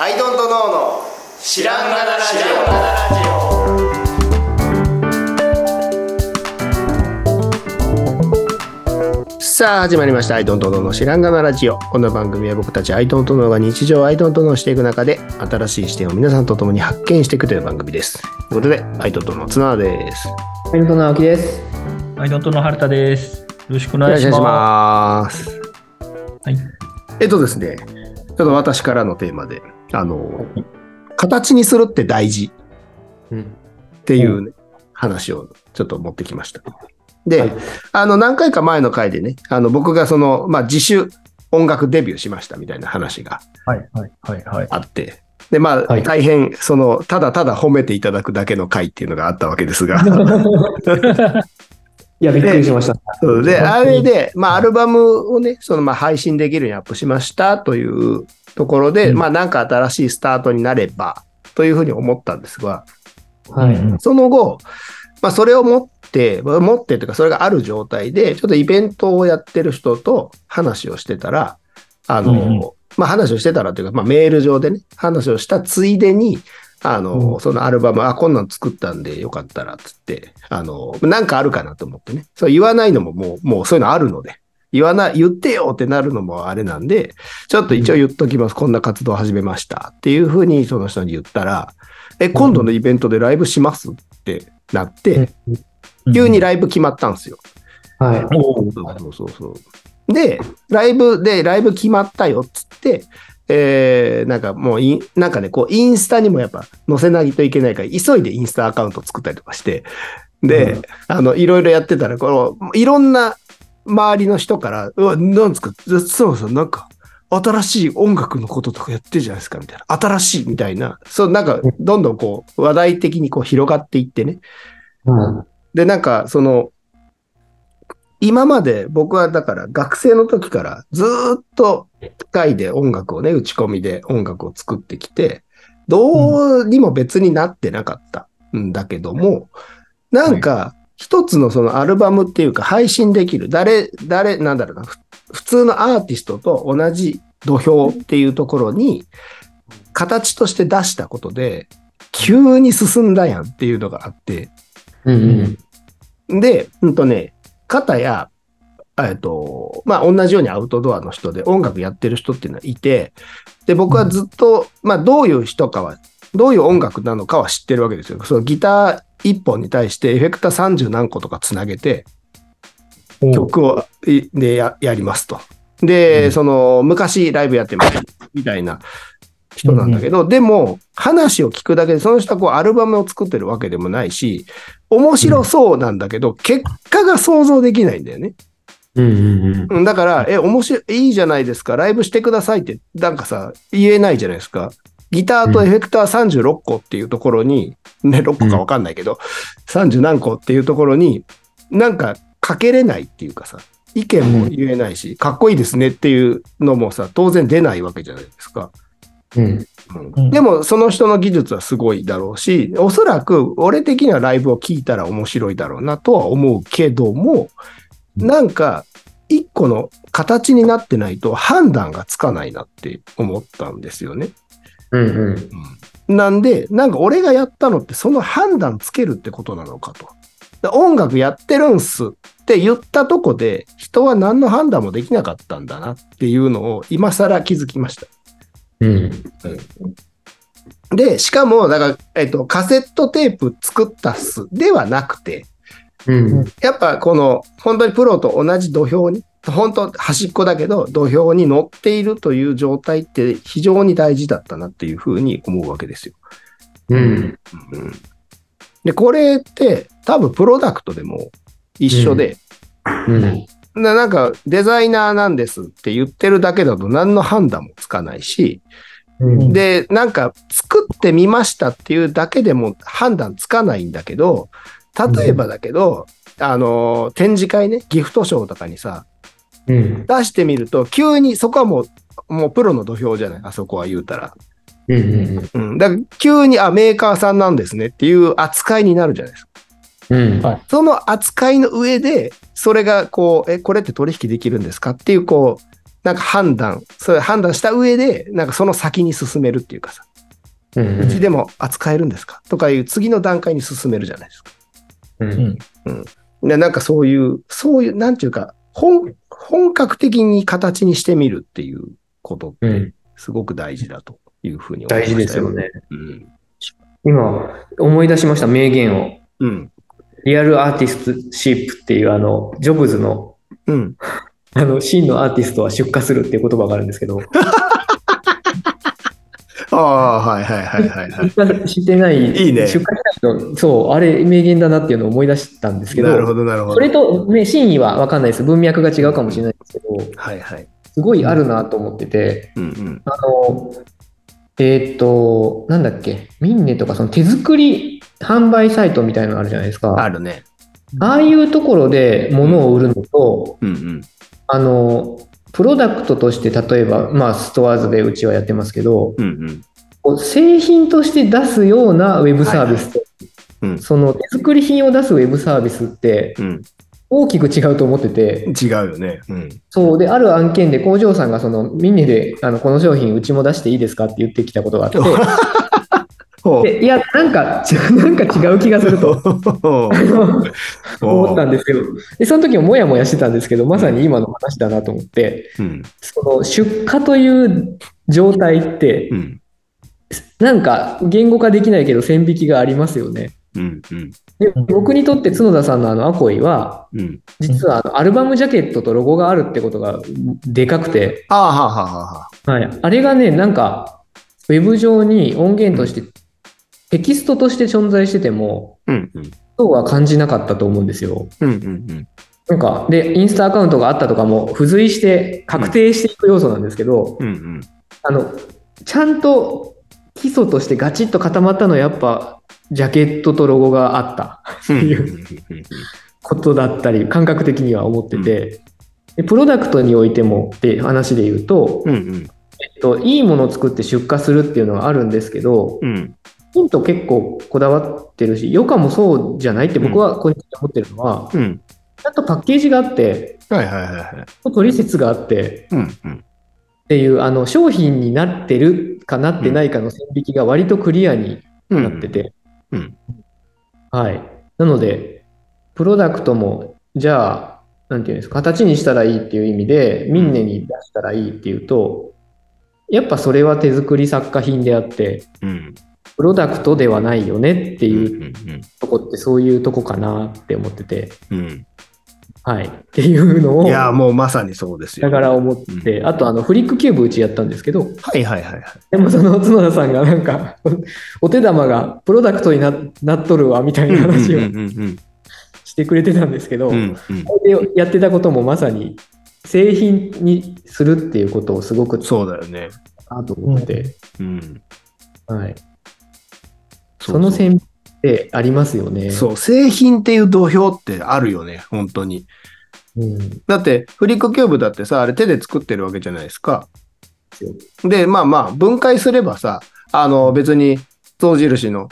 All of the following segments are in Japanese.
アイドントノーの知らんがなラジオ。さあ始まりました「アイドントノーの知らんがなラジオ」この番組は僕たちアイドントノーが日常をアイドントノーしていく中で新しい視点を皆さんと共に発見していくという番組です。ということでアイドントノー綱田ですアイドントノー青木です。アイドントノー春田です。よろしくお願いします。はい。えっとですねちょっと私からのテーマであの形にするって大事っていう、ね、話をちょっと持ってきました。で、はい、あの何回か前の回でね、あの僕がその、まあ、自主音楽デビューしましたみたいな話があって、で、まあ、はい、大変、その、ただただ褒めていただくだけの回っていうのがあったわけですが。いや、びっくりしました。で、であれで、まあ、アルバムをね、その、まあ、配信できるようにアップしましたというところで、うん、まあ、なんか新しいスタートになれば、というふうに思ったんですが、はい、その後、まあ、それを持って、持ってというか、それがある状態で、ちょっとイベントをやってる人と話をしてたら、あの、うん、まあ、話をしてたらというか、まあ、メール上でね、話をしたついでに、あの、うん、そのアルバム、あ、こんなん作ったんでよかったら、つって、あの、なんかあるかなと思ってね。そう言わないのももう、もうそういうのあるので、言わない、言ってよってなるのもあれなんで、ちょっと一応言っときます。こんな活動を始めました。っていうふうにその人に言ったら、え、今度のイベントでライブしますってなって、急にライブ決まったんですよ。はい。そうそうそう。で、ライブで、ライブ決まったよっつって、えー、なんかもうい、なんかね、こう、インスタにもやっぱ載せないといけないから、急いでインスタアカウント作ったりとかして、で、うん、あの、いろいろやってたら、この、いろんな周りの人から、うわ、なんですか、そうそう、なんか、新しい音楽のこととかやってるじゃないですか、みたいな。新しいみたいな。そう、なんか、どんどんこう、話題的にこう広がっていってね。うん、で、なんか、その、今まで僕はだから学生の時からずっと機械で音楽をね、打ち込みで音楽を作ってきて、どうにも別になってなかったんだけども、なんか、一つのそのアルバムっていうか配信できる、誰、誰、なんだろうな、普通のアーティストと同じ土俵っていうところに、形として出したことで、急に進んだやんっていうのがあって、うんうん、で、うんとね、方や、えっと、まあ、同じようにアウトドアの人で音楽やってる人っていうのはいて、で、僕はずっと、まあ、どういう人かは、どういう音楽なのかは知ってるわけですよ。そのギター一本に対してエフェクター30何個とかつなげて、曲をでややりますと。で、うん、その、昔ライブやってますみたいな人なんだけど、うん、でも、話を聞くだけで、その人はこうアルバムを作ってるわけでもないし、面白そうなんだけど、うん、結果が想像できないんだよね。うんうんだから、え、面白い、いいじゃないですか、ライブしてくださいって、なんかさ、言えないじゃないですか。ギターとエフェクター36個っていうところに、ね、6個かわかんないけど、30何個っていうところに、なんかかけれないっていうかさ、意見も言えないし、かっこいいですねっていうのもさ、当然出ないわけじゃないですか。うん。うん、でも、その人の技術はすごいだろうし、おそらく俺的にはライブを聞いたら面白いだろうなとは思うけども、なんか、一個の形になってないと判断がつかないなって思ったんですよね。うんうん、なんで、なんか俺がやったのってその判断つけるってことなのかと。音楽やってるんすって言ったとこで人は何の判断もできなかったんだなっていうのを今更気づきました。うんうん、で、しかも、だから、えっと、カセットテープ作ったっすではなくて、うん、やっぱこの本当にプロと同じ土俵に本当端っこだけど土俵に乗っているという状態って非常に大事だったなっていうふうに思うわけですよ。うん。うん、でこれって多分プロダクトでも一緒で、うん。ななんかデザイナーなんですって言ってるだけだと何の判断もつかないし、うん、でなんか作ってみましたっていうだけでも判断つかないんだけど例えばだけど、あの展示会ねギフトショーとかにさ、うん、出してみると急にそこはもうもうプロの土俵じゃない？あそこは言うたら。うんうんうん、だから急にあメーカーさんなんですねっていう扱いになるじゃないですか。うん。はい。その扱いの上でそれがこうえこれって取引できるんですかっていうこうなんか判断、それ判断した上で、なんかその先に進めるっていうかさ、うんうちでも扱えるんですか？とかいう次の段階に進めるじゃないですか。うん。でなんかそういう、そういう、なんていうか、本、本格的に形にしてみるっていうことってうん、すごく大事だというふうに思いま大した事ですよ。ね。うん。今、思い出しました、名言を。うん。リアルアーティストシープっていう、あの、ジョブズの、うん。あの、真のアーティストは出荷するっていう言葉があるんですけど、ああ、はいはいはいはいはい。してない、いいね出荷しないと、そう、あれ、名言だなっていうのを思い出したんですけど、なるほどなるほどそれ。と、ね、真意は分かんないです。文脈が違うかもしれないですけど、はいはい。すごいあるなと思ってて、うんうん。あの、えーっと、なんだっけ、ミンネとかその手作り販売サイトみたいなのあるじゃないですか。あるね。ああいうところで物を売るのと、うんうん。あの、プロダクトとして例えば、まあ、ストアーズでうちはやってますけど、うんうん。製品として出すようなウェブサービスと、うんその手作り品を出すウェブサービスってうん。大きく違うと思ってて、違うよね。うん。そうで、ある案件で工場さんがそのミンネであのこの商品うちも出していいですかって言ってきたことがあって。でいや、なんか、なんか違う気がすると 思ったんですけど、でその時ももやもやしてたんですけど、まさに今の話だなと思って、うん。その出荷という状態ってう、ん。なんか言語化できないけど線引きがありますよね。うん。うん。で僕にとって角田さんのあのアコイは、うん。実はあのアルバムジャケットとロゴがあるってことがでかくて、あ。はい、あれがね、なんか、ウェブ上に音源として、テキストとして存在してても、うんうん。そうは感じなかったと思うんですよ。うんうんうん。なんか、で、インスタアカウントがあったとかも、付随して確定していく要素なんですけど、うんうん。あの、ちゃんと基礎としてガチッと固まったのは、やっぱ、ジャケットとロゴがあったうんうんいうことだったり、感覚的には思ってて、でプロダクトにおいてもって話で言うと、うんうん。えっと、いいものを作って出荷するっていうのはあるんですけど、うん。ヒント結構こだわってるし、余暇もそうじゃないって僕は個人的に思ってるのは、うん。ちゃんとパッケージがあって、はいはいはいはい。取説があってうんうん。っていう、あの商品になってるかなってないかの線引きが割とクリアにうんなってて、うん。はい。なので、プロダクトも、じゃあ、なんていうんですか、形にしたらいいっていう意味で、ミンネに出したらいいっていうと、やっぱそれは手作り作家品であって、うん。プロダクトではないよねってうんいうとこってそういうとこかなって思ってて、うん。はい。っていうのを、いや、もうまさにそうですよ。だから思って、あとあのフリックキューブうちやったんですけど、はいはいはいはい。でもその角田さんがなんか、お手玉がプロダクトにななっとるわみたいな話をうんうんうんしてくれてたんですけど、うん。うんでやってたこともまさに製品にするっていうことをすごくそうだよね。なと思って、うん。はい、そその線ってありますよね。そう、製品っていう土俵ってあるよね、本当に。うんだって、フリックキューブだってさ、あれ手で作ってるわけじゃないですか。で、まあまあ、分解すればさ、あの、別に、象印の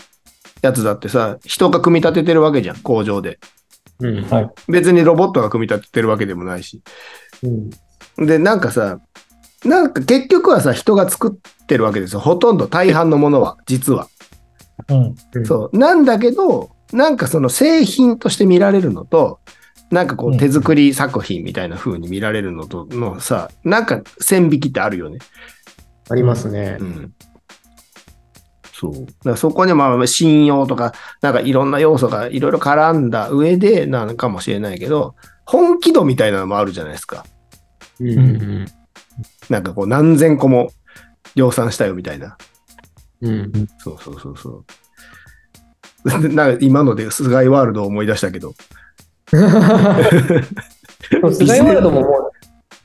やつだってさ、人が組み立ててるわけじゃん、工場で。うんはい。別にロボットが組み立ててるわけでもないし。うんで、なんかさ、なんか結局はさ、人が作ってるわけですよ。ほとんど大半のものは、実は。うん。うんそう。なんだけど、なんかその製品として見られるのと、なんかこううん手作り作品みたいな風に見られるのとのさ、なんか線引きってあるよね。ありますねう。ん。そう。だからそこにまあ信用とか、なんかいろんな要素がいろいろ絡んだ上でなのかもしれないけど、本気度みたいなのもあるじゃないですか。うんうんなんかこう何千個も量産したよみたいな。うんそうそうそうそう。で なんか今ので菅井ワールドを思い出したけど。うん、菅井ワールドももう、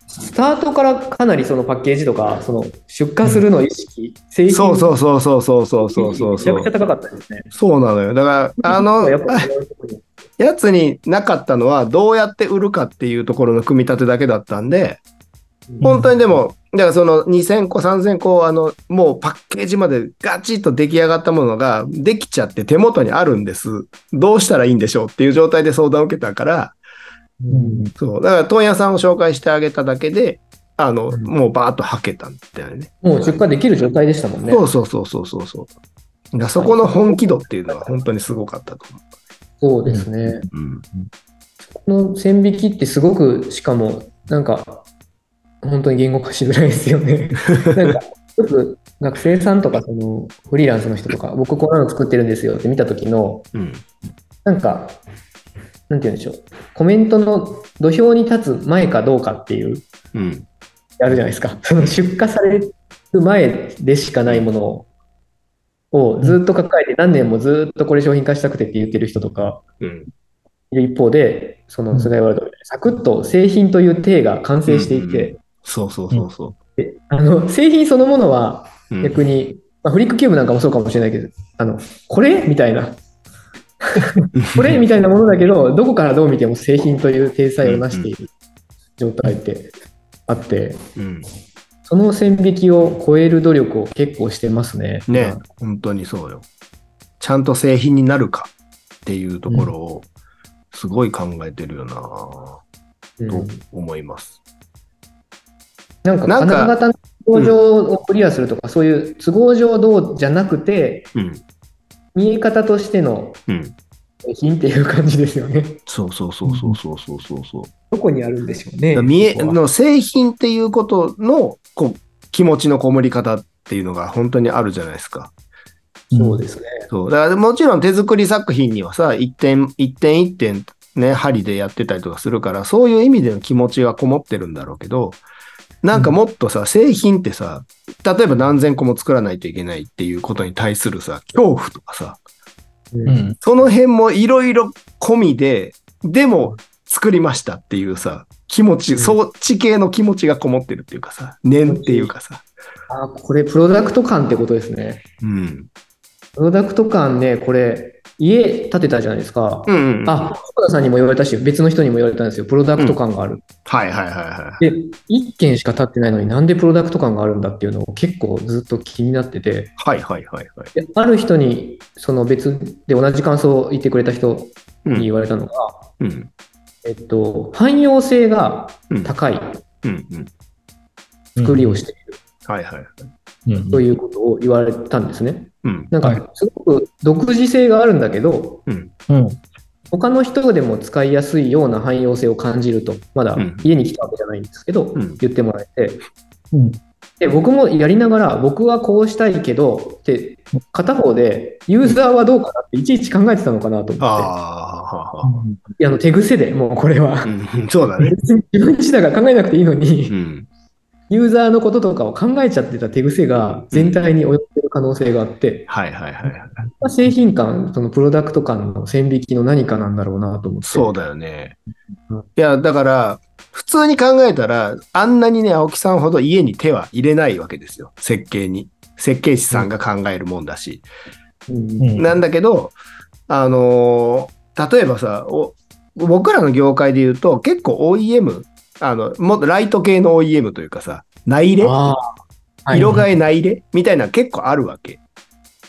スタートからかなりそのパッケージとか、その出荷するの意識、製品そうそうそうそうそうそうそうそうめちゃくちゃ高かったですね。そうなのよ。だから、あのやっぱやつになかったのは、どうやって売るかっていうところの組み立てだけだったんで、本当にでも、だからその2000個、3000個、あの、もうパッケージまでガチッと出来上がったものができちゃって手元にあるんです。どうしたらいいんでしょうっていう状態で相談を受けたから、うん。そう。だから問屋さんを紹介してあげただけで、あの、もうバーッとはけたんだよね。もう出荷できる状態でしたもんね。そうそうそうそうそうそう。そこの本気度っていうのは本当にすごかったと思う。そうですね。うん。この線引きってすごく、しかも、なんか、本当に言語化しづらいですよね。なんか、よく学生さんとか、その、フリーランスの人とか、僕こんなの作ってるんですよって見た時の、うん。なんか、なんて言うんでしょう。コメントの土俵に立つ前かどうかっていう、うん。あるじゃないですか。その出荷される前でしかないものをずっと抱えて何年もずっとこれ商品化したくてって言ってる人とかうん。いる一方で、その菅井ワールドみたいにサクッと製品という体が完成していて、そうそうそうそであの製品そのものはう。うん逆に、まあ、フリックキューブなんかもそうかもしれないけど、あのこれ？みたいな、これみたいなものだけど、どこからどう見ても製品という体裁を成している状態ってあって、うん。その線引きを超える努力を結構してますね。ね、本当にそうよ。ちゃんと製品になるかっていうところをすごい考えてるよな、うんと思います。なんか金型の都合上をクリアするとか、そういう都合上どうじゃなくて、うん。見え方としての品っていう感じですよね。そうそうそうそうそうそうそうそう。どこにあるんでしょうね。見えの製品っていうことのこう気持ちのこもり方っていうのが本当にあるじゃないですか。そうですね。そう。だからもちろん手作り作品にはさ、一点一点一点ね、針でやってたりとかするから、そういう意味での気持ちがこもってるんだろうけど、なんかもっとさ、製品ってさ、例えば何千個も作らないといけないっていうことに対するさ、恐怖とかさ。その辺もいろいろ込みで、でも作りましたっていうさ、気持ち、うんそっち系の気持ちがこもってるっていうかさ、念っていうかさ。あこれ、プロダクト感ってことですね。うん。プロダクト感ね、これ、家建てたじゃないですか。うん、うん。あ、福田さんにも言われたし、別の人にも言われたんですよ。プロダクト感がある。はいはいはいはで、一件しか建ってないのになんでプロダクト感があるんだっていうのを結構ずっと気になってて、い。はいはいはいはい。である人に、その別で同じ感想を言ってくれた人うん。に言われたのが、うん。えっと、汎用性がうん。高いうん。うん。作りをしているはいはいということを言われたんですね。うん。なんはいか、すごく独自性があるんだけど、うん。うん。他の人でも使いやすいような汎用性を感じると、まだうん家に来たわけじゃないんですけど、うん言ってもらえて、うん。で僕もやりながら、僕はこうしたいけど、って片方で、ユーザーはどうかなっていちいち考えてたのかなと思って、ああ、ははは。いやあの手癖でもうこれは、うん。そうだね。別に自分自体が考えなくていいのに、うん。ユーザーのこととかを考えちゃってた手癖が全体に及んでる可能性があって、はいはいはいはい。製品感、そのプロダクト感の線引きの何かなんだろうなと思って。そうだよねうん。いや、だから、普通に考えたら、あんなにね、青木さんほど家に手は入れないわけですよ。設計に。設計士さんが考えるもんだし。うんうんなんだけど、あのー例えばさ、お僕らの業界で言うと、結構 OEM、あの、もっとライト系の OEM というかさ、内入れ色替え内入れみたいなの結構あるわけ。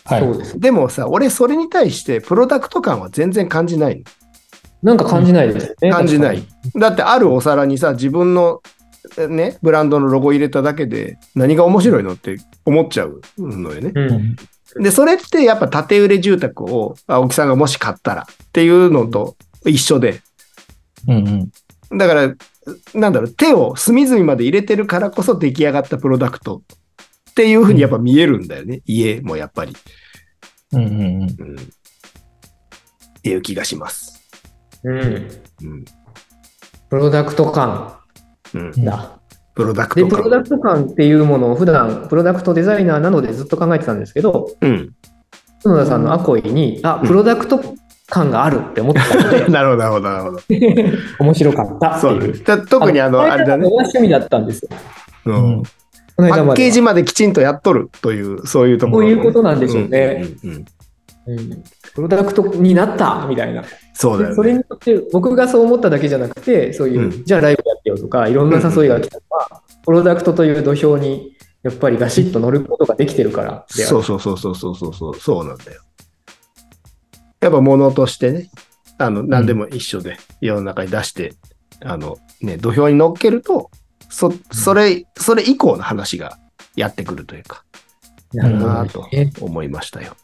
はい。そうです。でもさ、俺それに対してプロダクト感は全然感じないの。なんか感じないですね。感じないだってあるお皿にさ、自分のね、ブランドのロゴ入れただけで何が面白いのって思っちゃうのよね。に。うん。で、それってやっぱ建売れ住宅を青木さんがもし買ったらっていうのと一緒で、うんうん。だから、なんだろう、手を隅々まで入れてるからこそ出来上がったプロダクトっていうふうにやっぱ見えるんだよね。家もやっぱり。うんうんうん。うん。っていう気がします。うん。うん。プロダクト感うん。だ。プロダクで、ト感。プロダクト感っていうものを普段、プロダクトデザイナーなのでずっと考えてたんですけど、うん。角田さんのアコイに、あ、プロダクト感があるって思ったので、なるほど、なるほど、なるほど。面白かったってそういう。です。だ特にあの、あれだね。趣味だったんですよ。うんパッ。ケージまできちんとやっとるという、そういうところ、こういうことなんでしょうね。うんうんうんうんプロダクトになったみたいな。そうだよね。それによって、僕がそう思っただけじゃなくて、そういう、うんじゃあライブやってよとか、いろんな誘いが来たのは、プロダクトという土俵に、やっぱりガシッと乗ることができてるからであるそうそうそうそうそうそうそう、そうなんだよ。やっぱ物としてね、あの、何でも一緒で、世の中に出して、あの、ね、土俵に乗っけると、そ、それ、それ以降の話がやってくるというか、なるほどなとね。思いましたよ。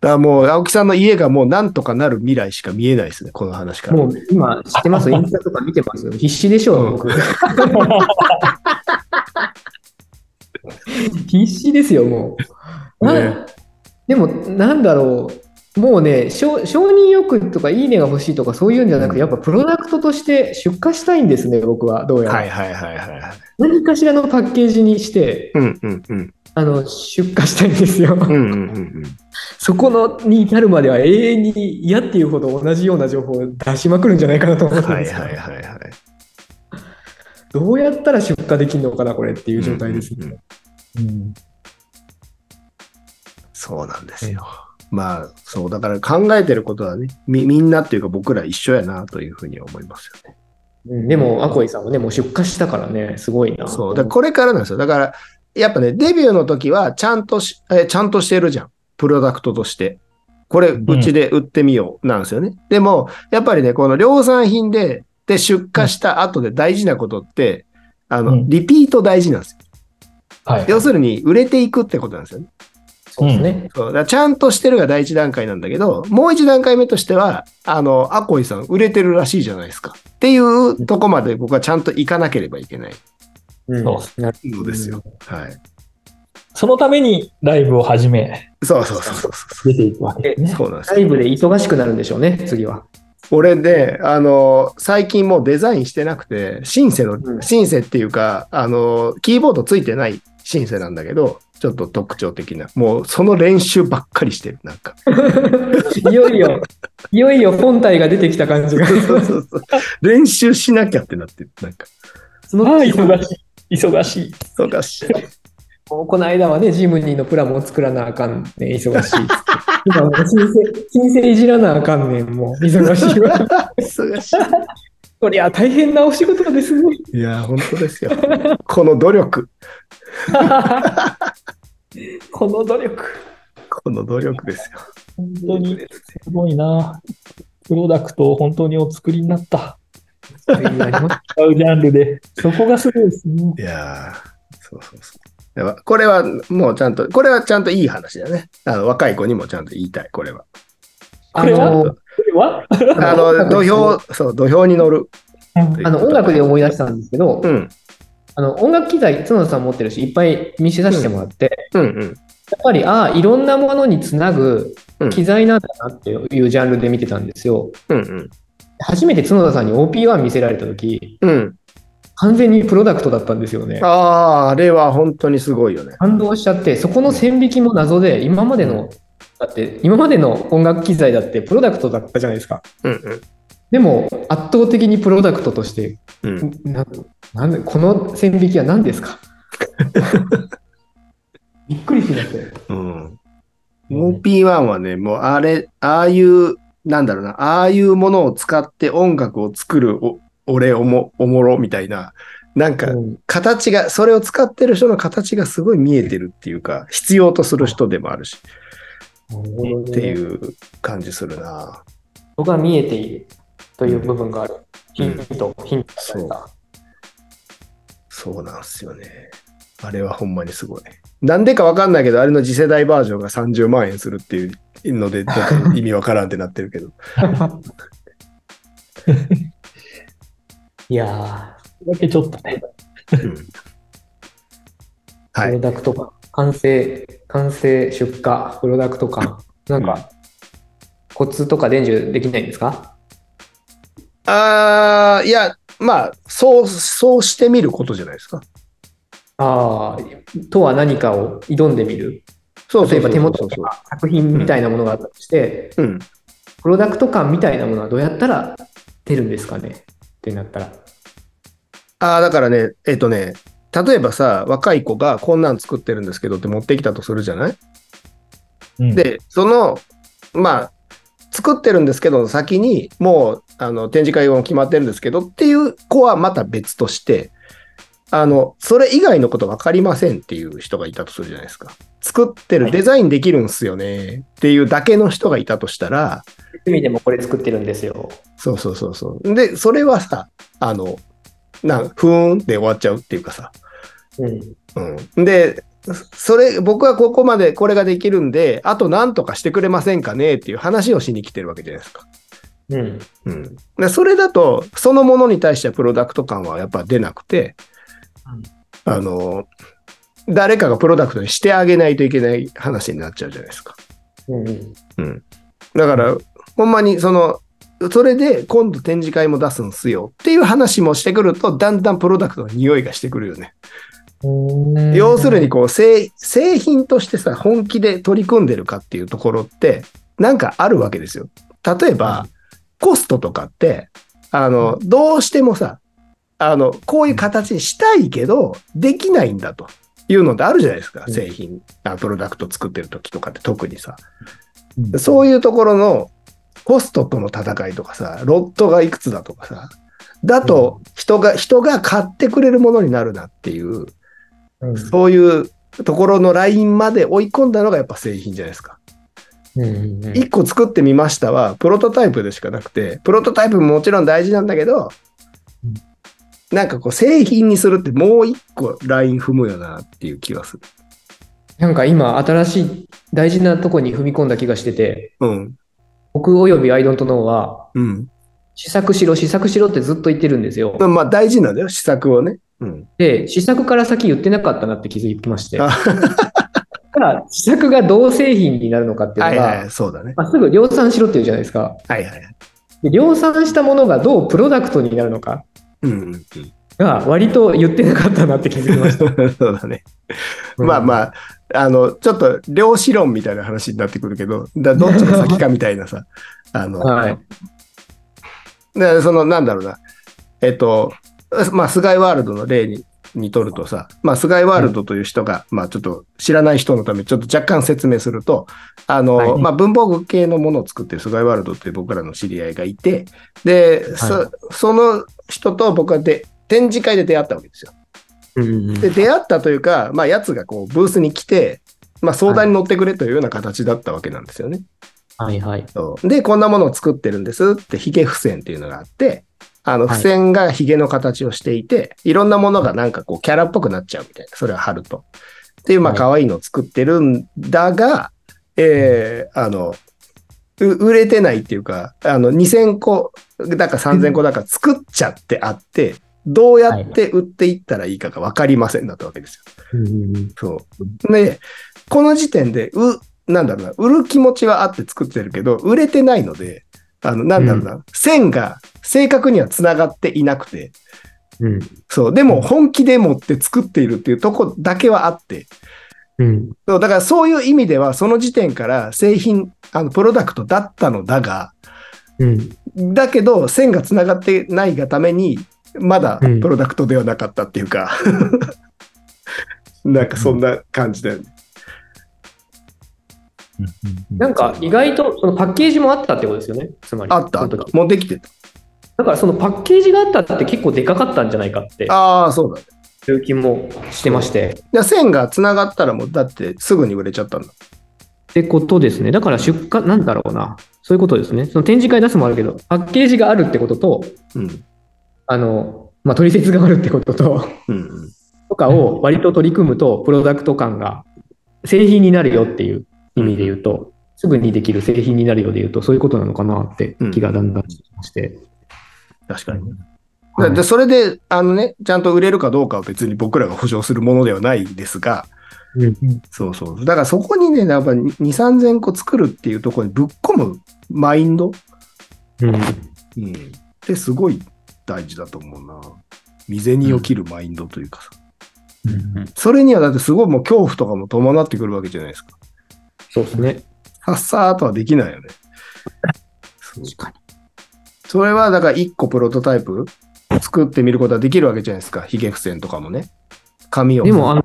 だからもう、青木さんの家がもうなんとかなる未来しか見えないですね、この話から。もう今知ってます？インスタとか見てます？必死でしょう、僕。必死ですよ、もう。なねでも、なんだろう。もうね承、承認欲とかいいねが欲しいとかそういうんじゃなくて、やっぱプロダクトとして出荷したいんですね、僕は、どうやら。はいはいはいはいはい。何かしらのパッケージにして、うんうんうん。あの、出荷したいんですよ。うんうんうんうん。そこのに至るまでは永遠に嫌っていうほど同じような情報を出しまくるんじゃないかなと思うんはいですよ。はいはいはい。どうやったら出荷できるのかな、これっていう状態ですうんうんね。うんうんそうなんですよ。まあ、そう、だから考えてることはね、み、みんなっていうか僕ら一緒やなというふうに思いますよね。うんでも、アコイさんはね、もう出荷したからね、すごいな。そう。だからこれからなんですよ。だから、やっぱね、デビューの時はちゃんとし、えちゃんとしてるじゃん。プロダクトとして。これ、うちで売ってみよう、なんですよね。でも、やっぱりね、この量産品で、で、出荷した後で大事なことって、あの、うんリピート大事なんですよ。はい。要するに、売れていくってことなんですよね。そうですね。そうだからちゃんとしてるが第一段階なんだけど、もう一段階目としては、あの、アコイさん売れてるらしいじゃないですか。っていうとこまで僕はちゃんと行かなければいけないうんそうですよ。はい。そのためにライブを始め、そうそうそうそうそ出ていくわけ。ね。そうなんですライブで忙しくなるんでしょうね、次は。俺で、あの、最近もうデザインしてなくて、シンセの、うんシンセっていうか、あの、キーボードついてないシンセなんだけど、ちょっと特徴的な。もうその練習ばっかりしてる、なんか。いよいよ、いよいよ本体が出てきた感じが。そうそうそう。練習しなきゃってなってる、なんか。ああ、その忙しい。忙しい。そうかし。もうこの間はね、ジムニーのプラモを作らなあかんね、忙しい。今もう申請、申請いじらなあかんねん、もう忙しいわ。忙しそりゃ大変なお仕事ですね。い。いや、本当ですよ。この努力。この努力。この努力ですよ。本当にすごいな。プロダクトを本当にお作りになった。違うジャンルで。そこがすごいですね。いやーそうそうそう。これはもうちゃんと、これはちゃんといい話だね。あの若い子にもちゃんと言いたい、これは。あこれは？の、は？あの、土俵、そう、土俵に乗る。あの音楽で思い出したんですけど、うん、あの音楽機材、角田さん持ってるし、いっぱい見せさせてもらって、うん、うん。やっぱり、ああ、いろんなものにつなぐうん機材なんだなっていうジャンルで見てたんですよ。うん、うん。初めて角田さんに OP1 見せられたとき、うん。完全にプロダクトだったんですよね。ああ、あれは本当にすごいよね。感動しちゃって、そこの線引きも謎で、今までの、だって、今までの音楽機材だってプロダクトだったじゃないですか。うん、うん。でも、圧倒的にプロダクトとして、うん、ななんでこの線引きは何ですか？びっくりしましたよ。うん。OP1 はね、もうあれ、ああいう、なんだろうな、ああいうものを使って音楽を作るお俺おもおもろみたいな、なんかうん形が、それを使ってる人の形がすごい見えてるっていうか、必要とする人でもあるし、っていう感じするな。僕は見えているという部分がある。ヒント、ヒントされた。そうなんですよね。あれはほんまにすごい。なんでかわかんないけど、あれの次世代バージョンが30万円するっていうので、ちょっと意味わからんってなってるけど。いやだけちょっとね。うんー、はい。プロダクト感、完成、完成出荷、プロダクト感、なんか、コツとか伝授できないんですか？ああ、いや、まあ、そう、そうしてみることじゃないですか。ああ、とは何かを挑んでみる？そうそう例えば手元とか作品みたいなものがあったとして、うん。プロダクト感みたいなものはどうやったら出るんですかね？ってなったら。ああ、だからね、えっとね、例えばさ、若い子がこんなん作ってるんですけどって持ってきたとするじゃない？うん、で、その、まあ、作ってるんですけど、先にもう、あの、展示会も決まってるんですけどっていう子はまた別として、あの、それ以外のこと分かりませんっていう人がいたとするじゃないですか。作ってる、デザインできるんすよねっていうだけの人がいたとしたら、趣味でもこれ作ってるんですよ。そうそうそうそう。で、それはさ、あの、なんふーんって終わっちゃうっていうかさ。うん。うん。で、それ、僕はここまでこれができるんで、あと何とかしてくれませんかねっていう話をしに来てるわけじゃないですか。うん。うん。でそれだと、そのものに対してはプロダクト感はやっぱ出なくて、あの、誰かがプロダクトにしてあげないといけない話になっちゃうじゃないですか。うん。うん。だから、ほんまにその、それで今度展示会も出すんすよっていう話もしてくると、だんだんプロダクトの匂いがしてくるよね。うん要するに、こう製、製品としてさ、本気で取り組んでるかっていうところって、なんかあるわけですよ。例えば、コストとかって、あの、どうしてもさ、あの、こういう形にしたいけど、できないんだというのってあるじゃないですか。うん製品、あプロダクト作ってる時とかって特にさ。うんそういうところのコストとの戦いとかさ、ロットがいくつだとかさ、だと人が、人が買ってくれるものになるなっていう、うんそういうところのラインまで追い込んだのがやっぱ製品じゃないですか。うんうん一個作ってみましたは、プロトタイプでしかなくて、プロトタイプももちろん大事なんだけどうん、なんかこう製品にするってもう一個ライン踏むよなっていう気がする。なんか今、新しい大事なとこに踏み込んだ気がしてて、うん。僕およびアイドントノーは、うん。試作しろ、試作しろってずっと言ってるんですよ。まあ大事なんだよ、試作をね。うん。で、試作から先言ってなかったなって気づきまして。試作がどう製品になるのかっていうのが、はいはい、そうだね。まあ、すぐ量産しろっていうじゃないですか。はいはい。で量産したものがどうプロダクトになるのかうんうんうん。が割と言ってなかったなって気づきました。そうだね。まあまあ、あの、ちょっと量子論みたいな話になってくるけど、だどっちが先かみたいなさ、あの、はい。でその、なんだろうな、えっと、まあ、菅井ワールドの例ににとるとさ、まあ、菅井ワールドという人が、まあ、ちょっと知らない人のためにちょっと若干説明すると、あの、はいまあ、文房具系のものを作ってる菅井ワールドっていう僕らの知り合いがいて、で、そその人と僕はで展示会で出会ったわけですよ。で、出会ったというか、まあ、やつがこう、ブースに来て、まあ、相談に乗ってくれというような形だったわけなんですよね。はいはい。で、こんなものを作ってるんですって、ヒゲ付箋っていうのがあって、あの、はい付箋がヒゲの形をしていて、い、ろんなものがなんかこう、キャラっぽくなっちゃうみたいな、それを貼ると。っていう、まあ、はい可愛いのを作ってるんだが、えーあの、う売れてないっていうか、あの、2000個だか3000個だか作っちゃってあって、どうやって売っていったらいいかが分かりませんだったわけですよ。うんうんうん。そう。で、この時点で、う、なんだろうな、売る気持ちはあって作ってるけど、売れてないので、あの、なんだろうな、線が正確には繋がっていなくて、うん。そう、でも本気でもって作っているっていうとこだけはあって、うん。そう。だからそういう意味では、その時点から製品、あの、プロダクトだったのだが、うん。だけど、線が繋がってないがために、まだうんプロダクトではなかったっていうか、なんかそんな感じだよね。なんか意外とそのパッケージもあったってことですよね。つまり。あった。もうできてた。だからそのパッケージがあったって結構でかかったんじゃないかってああ、そうだね。いう気もしてまして。で線が繋がったらもうだってすぐに売れちゃったんだ。ってことですね。だから出荷、なんだろうな。そういうことですね。その展示会出すもあるけど、パッケージがあるってことと、うん。あの、まあ、取説があるってことと、うんうん。とかを割と取り組むと、プロダクト感が製品になるよっていう意味で言うと、すぐにできる製品になるようで言うと、そういうことなのかなって気がだんだんしてきまして。確かに。はいで、それで、あのね、ちゃんと売れるかどうかは別に僕らが保証するものではないんですが、うんそうそう。だからそこにね、やっぱ2、3000個作るっていうところにぶっ込むマインド、うんうん、ってすごい大事だと思うな。未然を切るマインドというかさ。それにはだってすごいもう恐怖とかも伴ってくるわけじゃないですか。そうですね。さっさーとはできないよね。確かに。それはだから1個プロトタイプ作ってみることはできるわけじゃないですか。ヒゲ付箋とかもね。紙を。でも、あの、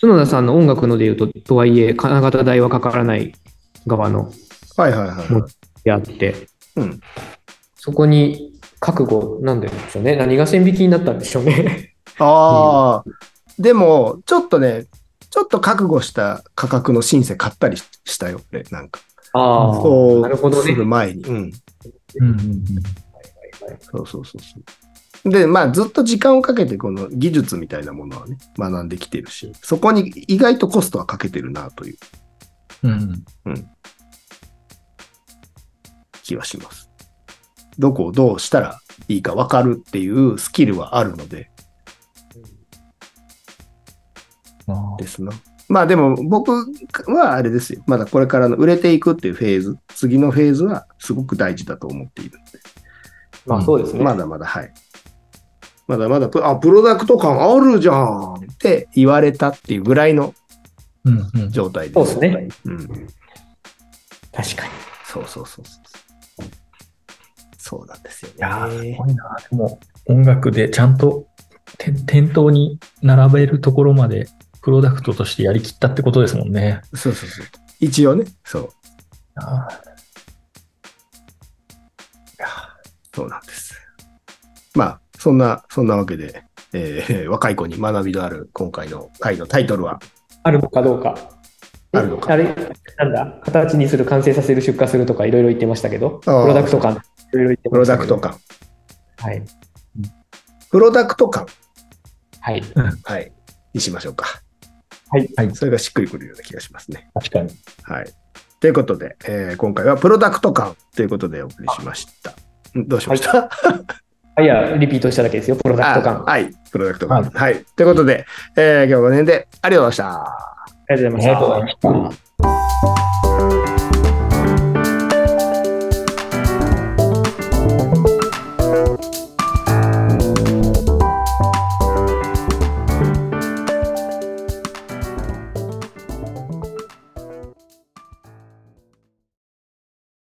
角田さんの音楽ので言うと、とはいえ、金型代はかからない側のはいはいはいはい。であって、うん。そこに覚悟、なんでしょうね。何が線引きになったんでしょうね。ああ、でも、ちょっとね、ちょっと覚悟した価格のシンセ買ったりしたよ、俺、なんか。あそう、なるほどねする前に。うん。うんうんうんそうそうそうそう。で、まあずっと時間をかけてこの技術みたいなものはね、学んできてるし、そこに意外とコストはかけてるなといううん。気はします。どこをどうしたらいいか分かるっていうスキルはあるので、あですな。まあでも僕はあれですよ。まだこれからの売れていくっていうフェーズ、次のフェーズはすごく大事だと思っているので。まあそうですね。まだまだ、はい。まだまだプ、あ、プロダクト感あるじゃんって言われたっていうぐらいのうんうん。状態です。そうですね。うん。確かに。そうそうそうそう。そうなんですよね。いやー、すごいな。でも、音楽でちゃんとて店頭に並べるところまで、プロダクトとしてやりきったってことですもんね。そうそうそう。一応ね、そう。あそうなんです。まあ、そんな、そんなわけで、えー 若い子に学びのある今回の回のタイトルは、あるのかどうか。あるのかえあれ、なんだ、形にする、完成させる、出荷するとかいろいろ言ってましたけど、プロダクト感、いろいろ言ってプロ。ダクト感。はい。プロダクト感、はい。はい、にしましょうか。はい。はいそれがしっくりくるような気がしますね。確かに。はい。ということで、えー今回はプロダクト感ということでお送りしました。んどうしました、あいや、リピートしただけですよ、プロダクト感。はい。プロダクト感。はい。ということで、えー今日はこの辺でありがとうございました。りがとうございました。ありがとうございました。